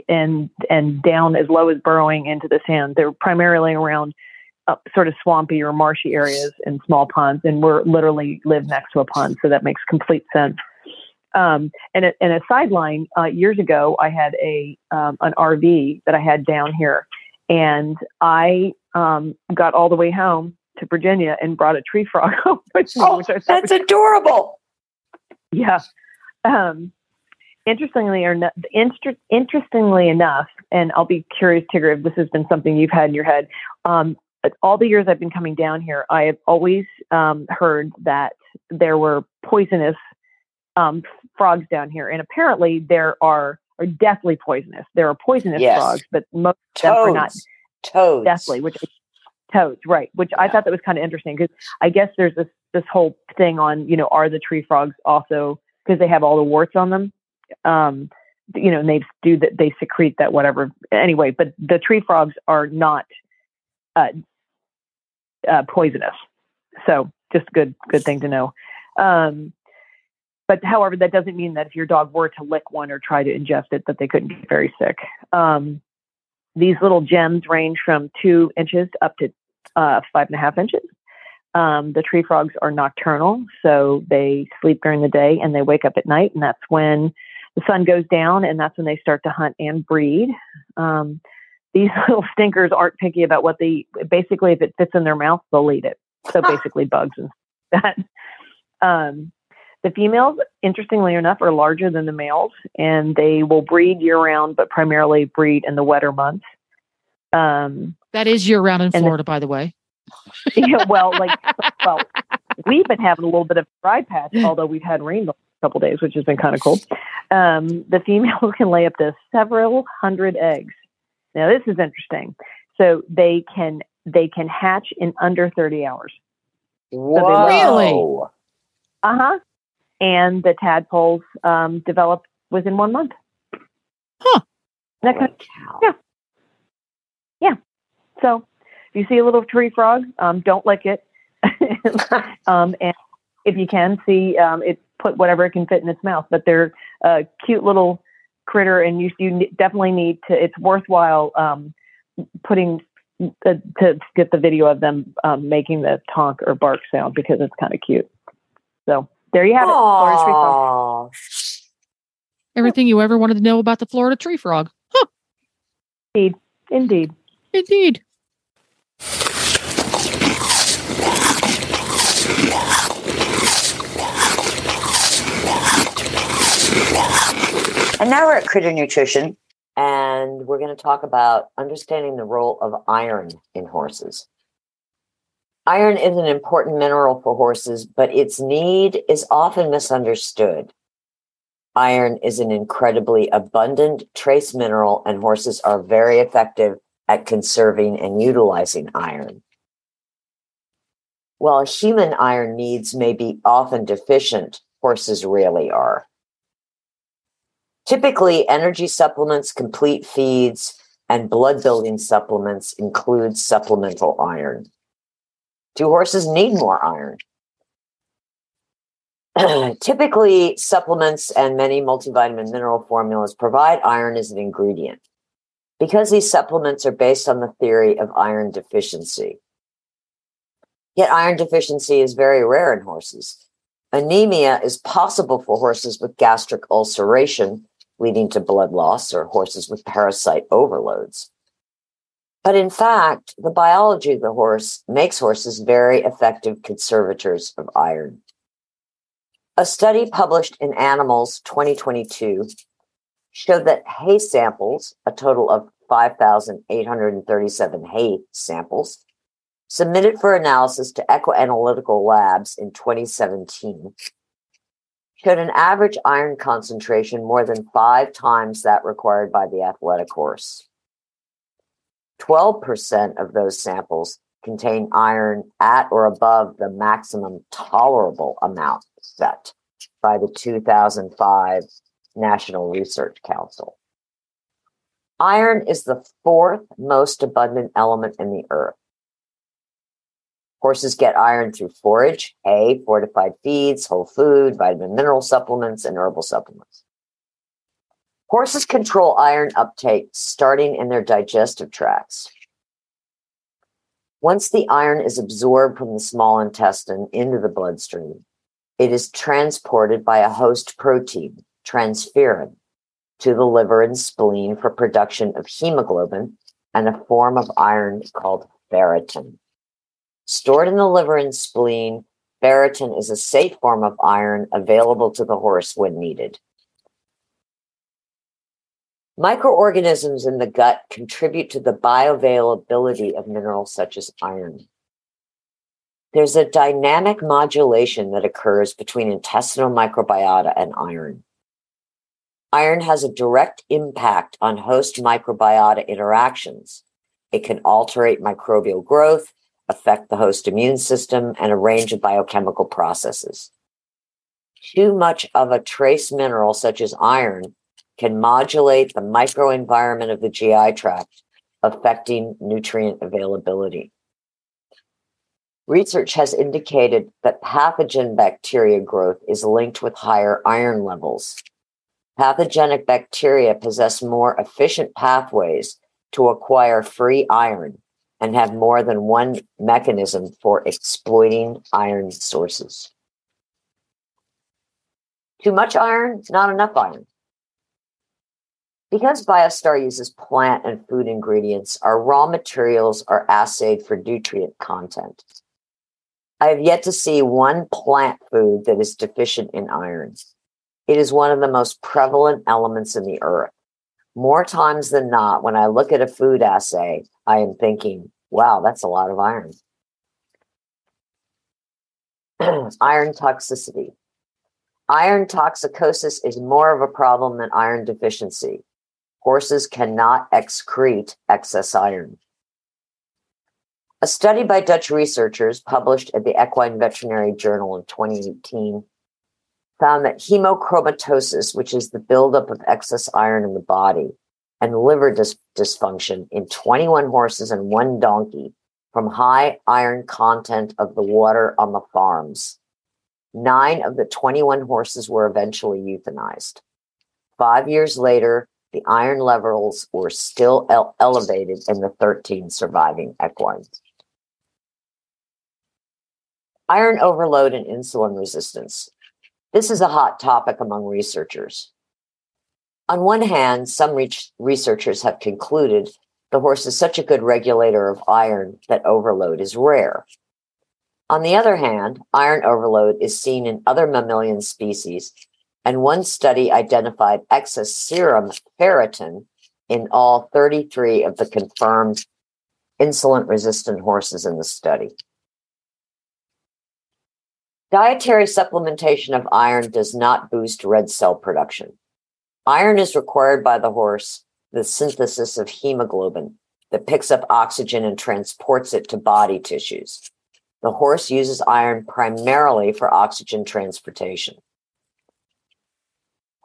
and and down as low as burrowing into the sand. They're primarily around uh, sort of swampy or marshy areas and small ponds, and we're literally live next to a pond, so that makes complete sense. Um, and, a, and a sideline uh, years ago, I had a um, an RV that I had down here, and I um, got all the way home to Virginia and brought a tree frog (laughs) home Oh, which I that's was adorable. (laughs) yeah. Um, interestingly or not, inter- interestingly enough, and I'll be curious, Tigger, if this has been something you've had in your head. Um, all the years I've been coming down here, I have always um, heard that there were poisonous um, frogs down here, and apparently there are are deathly poisonous. There are poisonous Yes. frogs, but most of them are not Toads. Toads. deathly, which toads, right? Which I thought that was kind of interesting because I guess there's this this whole thing on you know are the tree frogs also because they have all the warts on them, um, you know, and they do that they secrete that whatever anyway. But the tree frogs are not uh, uh, poisonous, so just good good thing to know. Um, but however, that doesn't mean that if your dog were to lick one or try to ingest it, that they couldn't get very sick. Um, these little gems range from two inches up to uh, five and a half inches. Um, the tree frogs are nocturnal, so they sleep during the day and they wake up at night, and that's when the sun goes down, and that's when they start to hunt and breed. Um, these (laughs) little stinkers aren't picky about what they. Basically, if it fits in their mouth, they'll eat it. So basically, bugs and (laughs) that. Um, the females, interestingly enough, are larger than the males, and they will breed year round, but primarily breed in the wetter months. Um, That is year round in And the- Florida, by the way. (laughs) yeah, well, like, well, we've been having a little bit of dry patch, although we've had rain the last couple days, which has been kind of cool. Um, the females (laughs) can lay up to several hundred eggs. Now, this is interesting. So they can they can hatch in under thirty hours. Whoa. Really? Uh huh. And the tadpoles um, develop within one month. Huh. That kind Holy cow. Yeah. So if you see a little tree frog, um, don't lick it. (laughs) um, and if you can see um, it, put whatever it can fit in its mouth. But they're a cute little critter, and you you definitely need to. It's worthwhile um, putting the, to get the video of them um, making the tonk or bark sound because it's kind of cute. So there you have it. Florida tree frog. Everything you ever wanted to know about the Florida tree frog. Huh, Indeed. indeed. And now we're at Critter Nutrition, and we're going to talk about understanding the role of iron in horses. Iron is an important mineral for horses, but its need is often misunderstood. Iron is an incredibly abundant trace mineral, and horses are very effective at conserving and utilizing iron. While human iron needs may be often deficient, horses rarely are. Typically, energy supplements, complete feeds, and blood building supplements include supplemental iron. Do horses need more iron? (clears throat) Typically, supplements and many multivitamin mineral formulas provide iron as an ingredient. Because these supplements are based on the theory of iron deficiency. Yet, iron deficiency is very rare in horses. Anemia is possible for horses with gastric ulceration, leading to blood loss, or horses with parasite overloads. But in fact, the biology of the horse makes horses very effective conservators of iron. A study published in Animals 2022 showed that hay samples, a total of 5,837 hay samples, submitted for analysis to Equi-Analytical labs in 2017, showed an average iron concentration more than five times that required by the athletic horse. 12% of those samples contain iron at or above the maximum tolerable amount set by the 2005 National Research Council. Iron is the fourth most abundant element in the earth. Horses get iron through forage, hay, fortified feeds, whole food, vitamin mineral supplements, and herbal supplements. Horses control iron uptake starting in their digestive tracts. Once the iron is absorbed from the small intestine into the bloodstream, it is transported by a host protein, transferrin, to the liver and spleen for production of hemoglobin and a form of iron called ferritin. Stored in the liver and spleen, ferritin is a safe form of iron available to the horse when needed. Microorganisms in the gut contribute to the bioavailability of minerals such as iron. There's a dynamic modulation that occurs between intestinal microbiota and iron. Iron has a direct impact on host microbiota interactions. It can alterate microbial growth, affect the host immune system, and a range of biochemical processes. Too much of a trace mineral, such as iron, can modulate the microenvironment of the GI tract, affecting nutrient availability. Research has indicated that pathogen bacteria growth is linked with higher iron levels. Pathogenic bacteria possess more efficient pathways to acquire free iron and have more than one mechanism for exploiting iron sources. Too much iron, not enough iron. Because Biostar uses plant and food ingredients, our raw materials are assayed for nutrient content. I have yet to see one plant food that is deficient in iron. It is one of the most prevalent elements in the earth. More times than not, when I look at a food assay, I am thinking, wow, that's a lot of iron. (clears throat) iron toxicity. Iron toxicosis is more of a problem than iron deficiency. Horses cannot excrete excess iron. A study by Dutch researchers published in the Equine Veterinary Journal in 2018 found that hemochromatosis, which is the buildup of excess iron in the body, and liver dis- dysfunction in 21 horses and one donkey from high iron content of the water on the farms. Nine of the 21 horses were eventually euthanized. Five years later, the iron levels were still ele- elevated in the 13 surviving equines. Iron overload and insulin resistance. This is a hot topic among researchers. On one hand, some re- researchers have concluded the horse is such a good regulator of iron that overload is rare. On the other hand, iron overload is seen in other mammalian species, and one study identified excess serum ferritin in all 33 of the confirmed insulin resistant horses in the study. Dietary supplementation of iron does not boost red cell production. Iron is required by the horse, the synthesis of hemoglobin that picks up oxygen and transports it to body tissues. The horse uses iron primarily for oxygen transportation.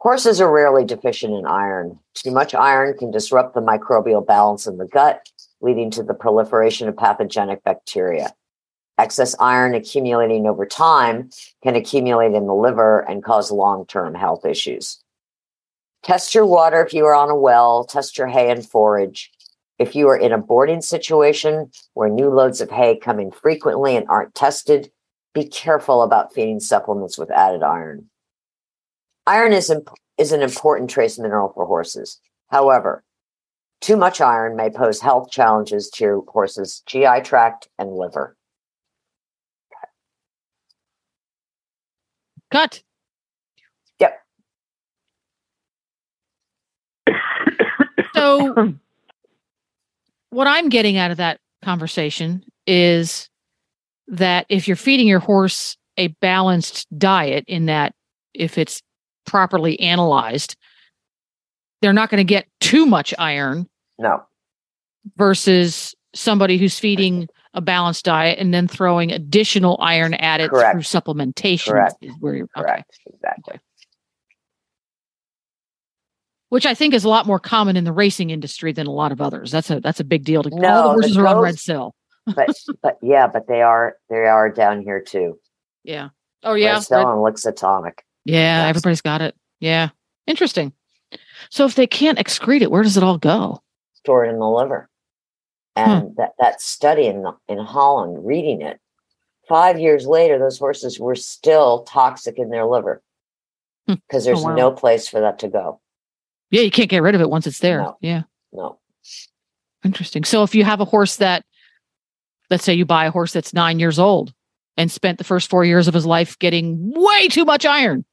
Horses are rarely deficient in iron. Too much iron can disrupt the microbial balance in the gut, leading to the proliferation of pathogenic bacteria. Excess iron accumulating over time can accumulate in the liver and cause long term health issues. Test your water if you are on a well, test your hay and forage. If you are in a boarding situation where new loads of hay come in frequently and aren't tested, be careful about feeding supplements with added iron. Iron is, imp- is an important trace mineral for horses. However, too much iron may pose health challenges to your horse's GI tract and liver. Cut. Yep. So, what I'm getting out of that conversation is that if you're feeding your horse a balanced diet, in that if it's properly analyzed, they're not going to get too much iron No. versus somebody who's feeding a balanced diet and then throwing additional iron at it Correct. through supplementation. Correct. Is where you're, okay. Correct. Exactly. Which I think is a lot more common in the racing industry than a lot of others. That's a that's a big deal to all No, the the horses are on red cell. but (laughs) but yeah, but they are they are down here too. Yeah. Oh yeah. Bristol and Lixotinic. Yeah, Yes. everybody's got it. Yeah. Interesting. So if they can't excrete it, where does it all go? stored in the liver. And that, that study in, in Holland, reading it, five years later, those horses were still toxic in their liver Hmm. because there's wow. no place for that to go. Yeah, you can't get rid of it once it's there. No. Yeah. No. Interesting. So if you have a horse that, let's say you buy a horse that's nine years old and spent the first four years of his life getting way too much iron,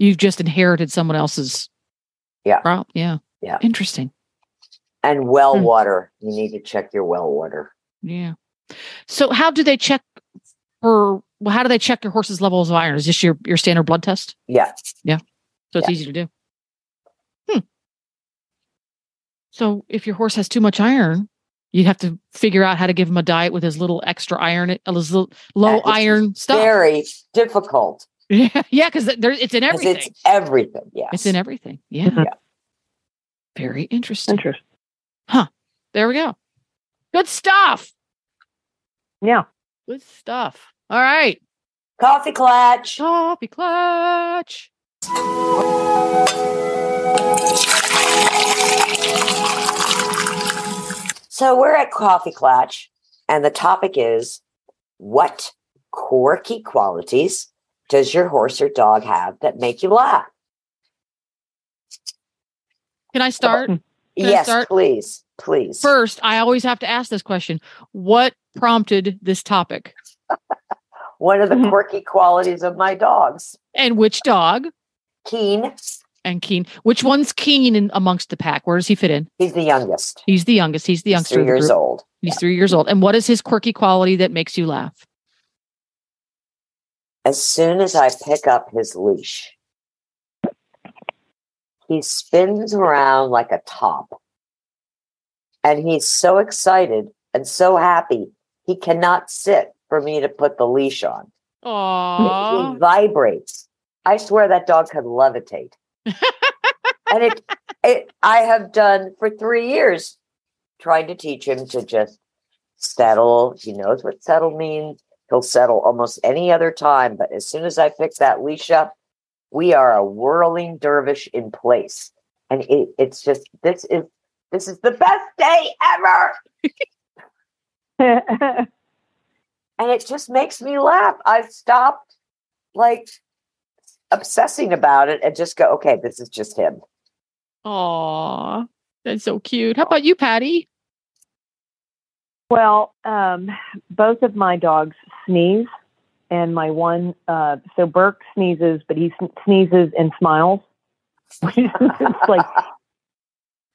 you've just inherited someone else's. Yeah. prob- Yeah. Yeah. Interesting. And well Hmm. water, you need to check your well water. Yeah. So how do they check for? Well, how do they check your horse's levels of iron? Is this your your standard blood test? Yeah. Yeah. So it's Yeah. easy to do. Hmm. So if your horse has too much iron, you'd have to figure out how to give him a diet with as little extra iron, as little low iron stuff. Very difficult Yeah, yeah, because there it's in everything. it's everything. Yes. It's in everything. Yeah. Mhm. Yeah. Very interesting. Interesting. There we go. Good stuff. Yeah. Good stuff. All right. Coffee klatch. Coffee klatch. So we're at Coffee Klatch, and the topic is what quirky qualities does your horse or dog have that make you laugh? Can I start? Can I yes, start? please, please. First, I always have to ask this question. What prompted this topic? (laughs) One of the Mhm. quirky qualities of my dogs, And which dog? Keen. And Keen. Which one's Keen in amongst the pack? Where does he fit in? He's the youngest. He's the youngest. He's the youngest. He's three of the years group. old. He's three years old. And what is his quirky quality that makes you laugh? As soon as I pick up his leash, he spins around like a top. And he's so excited and so happy, he cannot sit for me to put the leash on. Aww. He vibrates. I swear that dog could levitate. (laughs) and it, it, I have done for three years trying to teach him to just settle. He knows what settle means. He'll settle almost any other time. But as soon as I pick that leash up, we are a whirling dervish in place. And it, it's just, this is, this is the best day ever. (laughs) and it just makes me laugh. I've stopped like obsessing about it and just go, okay, this is just him. Aw. That's so cute. How about you, Pati? Well, um, both of my dogs sneeze, and my one, uh, so Burke sneezes, but he sn- sneezes and smiles. (laughs) it's like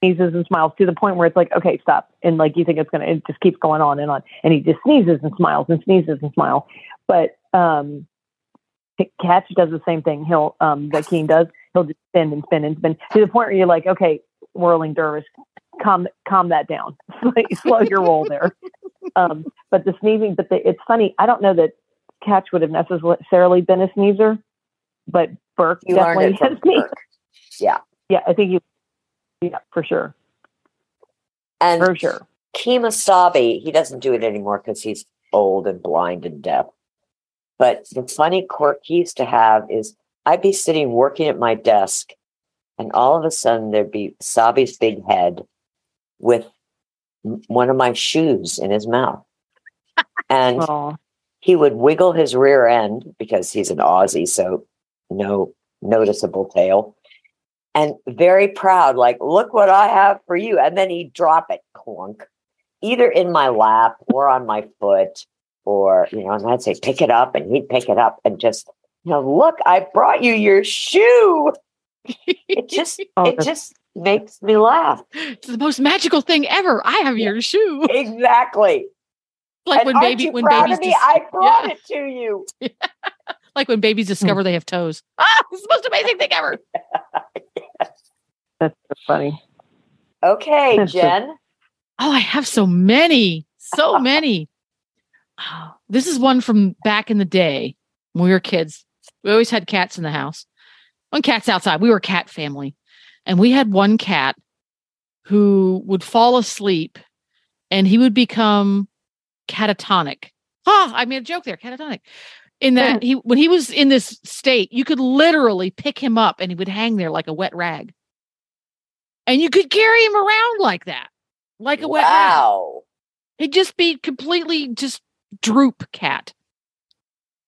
sneezes and smiles to the point where it's like, okay, stop. And like you think it's gonna, it just keeps going on and on. And he just sneezes and smiles and sneezes and smiles. But um, Catch does the same thing. He'll, um, that Keen does. He'll just spin and spin and spin to the point where you're like, okay, whirling dervish, calm, calm that down. (laughs) Slow your roll there. (laughs) Um, but the sneezing, but the, it's funny. I don't know that Catch would have necessarily been a sneezer, but Burke You learned definitely it from has sneezed. Burke. Yeah. Yeah, I think you. Yeah, for sure, And for sure. Kemosabe, he doesn't do it anymore because he's old and blind and deaf. But the funny quirk he used to have is I'd be sitting working at my desk, and all of a sudden there'd be Sabi's big head with one of my shoes in his mouth. (laughs) And he would wiggle his rear end because he's an Aussie, so no noticeable tail. And very proud, like, look what I have for you. And then he'd drop it clunk, either in my lap or on my foot, or, you know, and I'd say, pick it up, and he'd pick it up and just, you know, look, I brought you your shoe. It (laughs) just, Oh, it just makes me laugh. It's the most magical thing ever. I have your shoe. Exactly. (laughs) Like and when aren't baby when babies dis- I (laughs) brought Yeah. it to you. like when babies discover they have toes. Ah, it's the most amazing thing ever. that's so funny. Okay, That's so- Jen. Oh, I have so many, so many. Oh, this is one from back in the day when we were kids. We always had cats in the house. One cat's outside. We were a cat family. And we had one cat who would fall asleep and he would become catatonic. Ah, I made a joke there, catatonic. In that he when he was in this state, you could literally pick him up and he would hang there like a wet rag. And you could carry him around like that, like a wet rag. Wow. He'd just be completely just droop cat.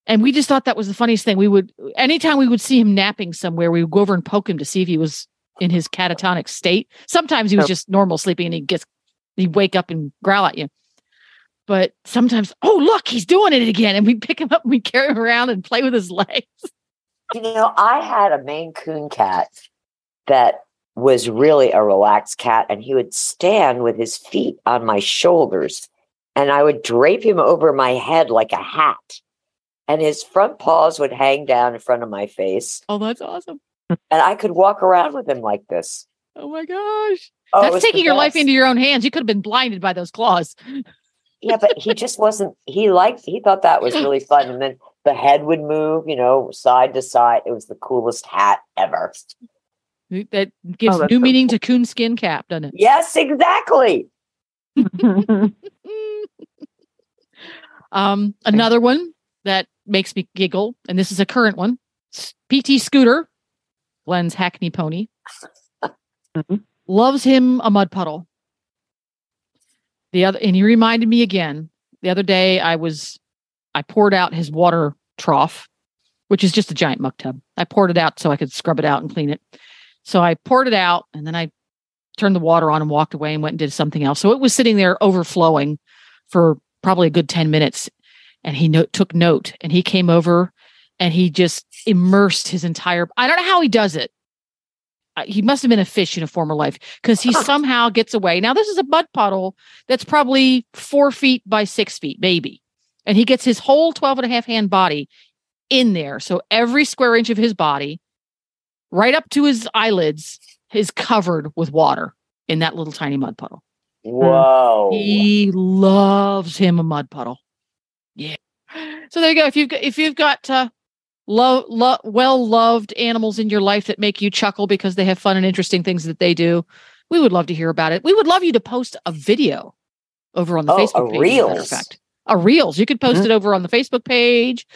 And we just thought that was the funniest thing. We would anytime we would see him napping somewhere, we would go over and poke him to see if he was in his catatonic state. Sometimes he was just normal sleeping and he gets he'd wake up and growl at you. But sometimes, oh look, he's doing it again. And we pick him up and we carry him around and play with his (laughs) legs. You know, I had a Maine Coon cat that was really a relaxed cat, and he would stand with his feet on my shoulders, and I would drape him over my head like a hat. And his front paws would hang down in front of my face, Oh, that's awesome. and I could walk around with him like this. Oh my gosh. Oh, that's taking your life into your own hands. You could have been blinded by those claws. Yeah, but he just wasn't. He liked. He thought that was really fun, and then the head would move, you know, side to side. It was the coolest hat ever. That gives Oh, new so meaning to coonskin cap, doesn't it? Yes, exactly. (laughs) (laughs) um, another one that makes me giggle, and this is a current one. PT Scooter, Glenn's Hackney pony, Mhm. loves him a mud puddle. The other, and he reminded me again. The other day, I was, I poured out his water trough, which is just a giant muck tub. I poured it out so I could scrub it out and clean it. So I poured it out, and then I turned the water on and walked away and went and did something else. So it was sitting there overflowing for probably a good 10 minutes. And he no- took note and he came over and he just immersed his entire, I don't know how he does it. He must have been a fish in a former life because he somehow gets away. Now, this is a mud puddle that's probably four feet by six feet, maybe. And he gets his whole 12 and a half hand body in there. So every square inch of his body, right up to his eyelids, is covered with water in that little tiny mud puddle. Whoa. He loves him a mud puddle. Yeah. So there you go. If you've got, if you've got uh, lo- lo- well loved animals in your life that make you chuckle because they have fun and interesting things that they do, we would love to hear about it. We would love you to post a video over on the Oh, Facebook page. as Reels. fact, a reels. You could post Mhm. it over on the Facebook page,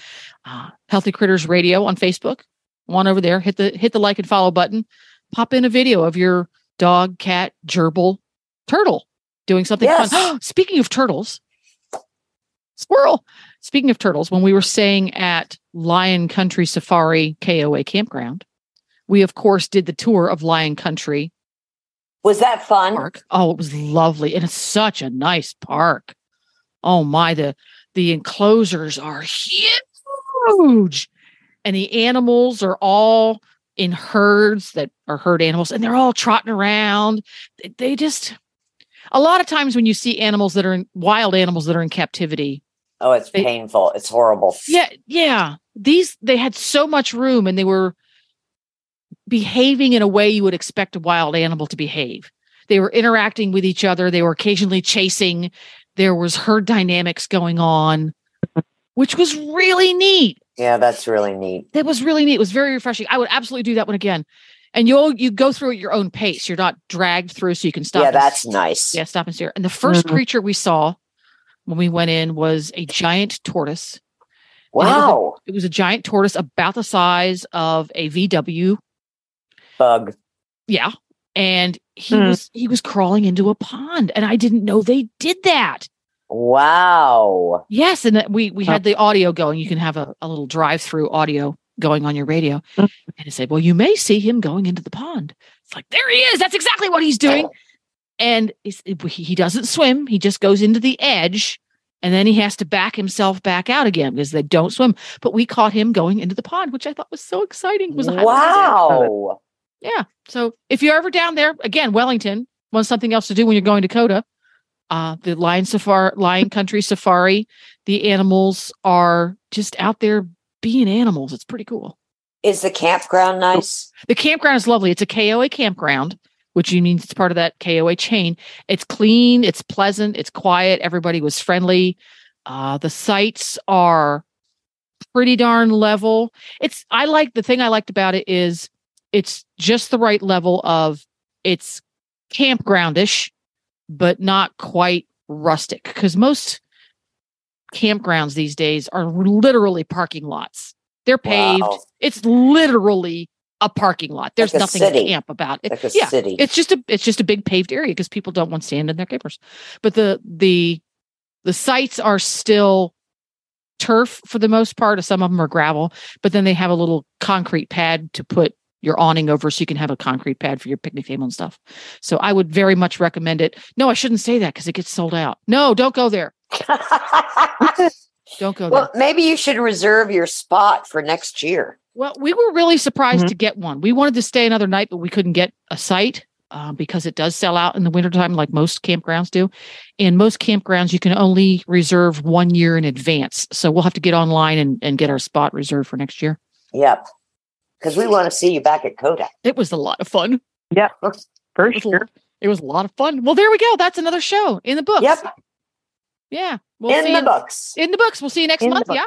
uh, Healthy Critters Radio on Facebook. One over there. Hit the hit the like and follow button. Pop in a video of your dog, cat, gerbil, turtle doing something Yes. fun. (gasps) Speaking of turtles, squirrel. Speaking of turtles, when we were staying at Lion Country Safari KOA campground, we of course did the tour of Lion Country Was that fun? Park. Oh, it was lovely, and it's such a nice park. Oh my, the the enclosures are huge, and the animals are all in herds that are herd animals, and they're all trotting around. They, they just a lot of times when you see animals that are in wild animals that are in captivity, Oh, it's They- painful. It's horrible. yeah, yeah. These they had so much room and they were behaving in a way you would expect a wild animal to behave. They were interacting with each other, they were occasionally chasing. There was herd dynamics going on, which was really neat. Yeah, that's really neat. That was really neat. It was very refreshing. I would absolutely do that one again. And you'll you go through at your own pace. You're not dragged through so you can stop. yeah, and that's nice. yeah, stop and stare. And the 1st Mhm. creature we saw when we went in was a giant tortoise. Wow. It was a giant tortoise about the size of a VW. Bug. Yeah. And he Hmm. was he was crawling into a pond and I didn't know they did that. Wow. Yes, and we we had the audio going. You can have a, a little drive-through audio going on your radio. Mhm. And it said, Well, you may see him going into the pond. It's like, there he is. That's exactly what he's doing. (laughs) And he doesn't swim. He just goes into the edge and then he has to back himself back out again because they don't swim. But we caught him going into the pond, which I thought was so exciting. It was. Wow. Yeah. So if you're ever down there, again, Wellington wants something else to do when you're going to COTA. Uh, the Lion Safari, Lion Country Safari, the animals are just out there being animals. It's pretty cool. Is the campground nice? The campground is lovely. It's a KOA campground, which means it's part of that KOA chain. It's clean, it's pleasant, it's quiet. Everybody was friendly. Uh, the sites are pretty darn level. It's I like the thing I liked about it is it's just the right level of it's campgroundish, but not quite rustic. Because most campgrounds these days are literally parking lots. They're paved. Wow. It's literally a parking lot. There's Like nothing city. camp about it. Like a yeah, city. it's just a it's just a big paved area because people don't want sand in their campers. But the the the sites are still turf for the most part. Some of them are gravel, but then they have a little concrete pad to put your awning over so you can have a concrete pad for your picnic table and stuff. So I would very much recommend it. No, I shouldn't say that because it gets sold out. No, don't go there. (laughs) Don't go well, there. maybe you should reserve your spot for next year. Well, we were really surprised Mhm. to get one. We wanted to stay another night, but we couldn't get a site uh, because it does sell out in the wintertime, like most campgrounds do. And most campgrounds, you can only reserve one year in advance. So we'll have to get online and, and get our spot reserved for next year. Yep. Because we want to see you back at COTA. It was a lot of fun. For It was, sure. it was a lot of fun. Well, there we go. That's another show in the books. Yep. Yeah. We'll in the you- books. In the books. We'll see you next In month. Yeah.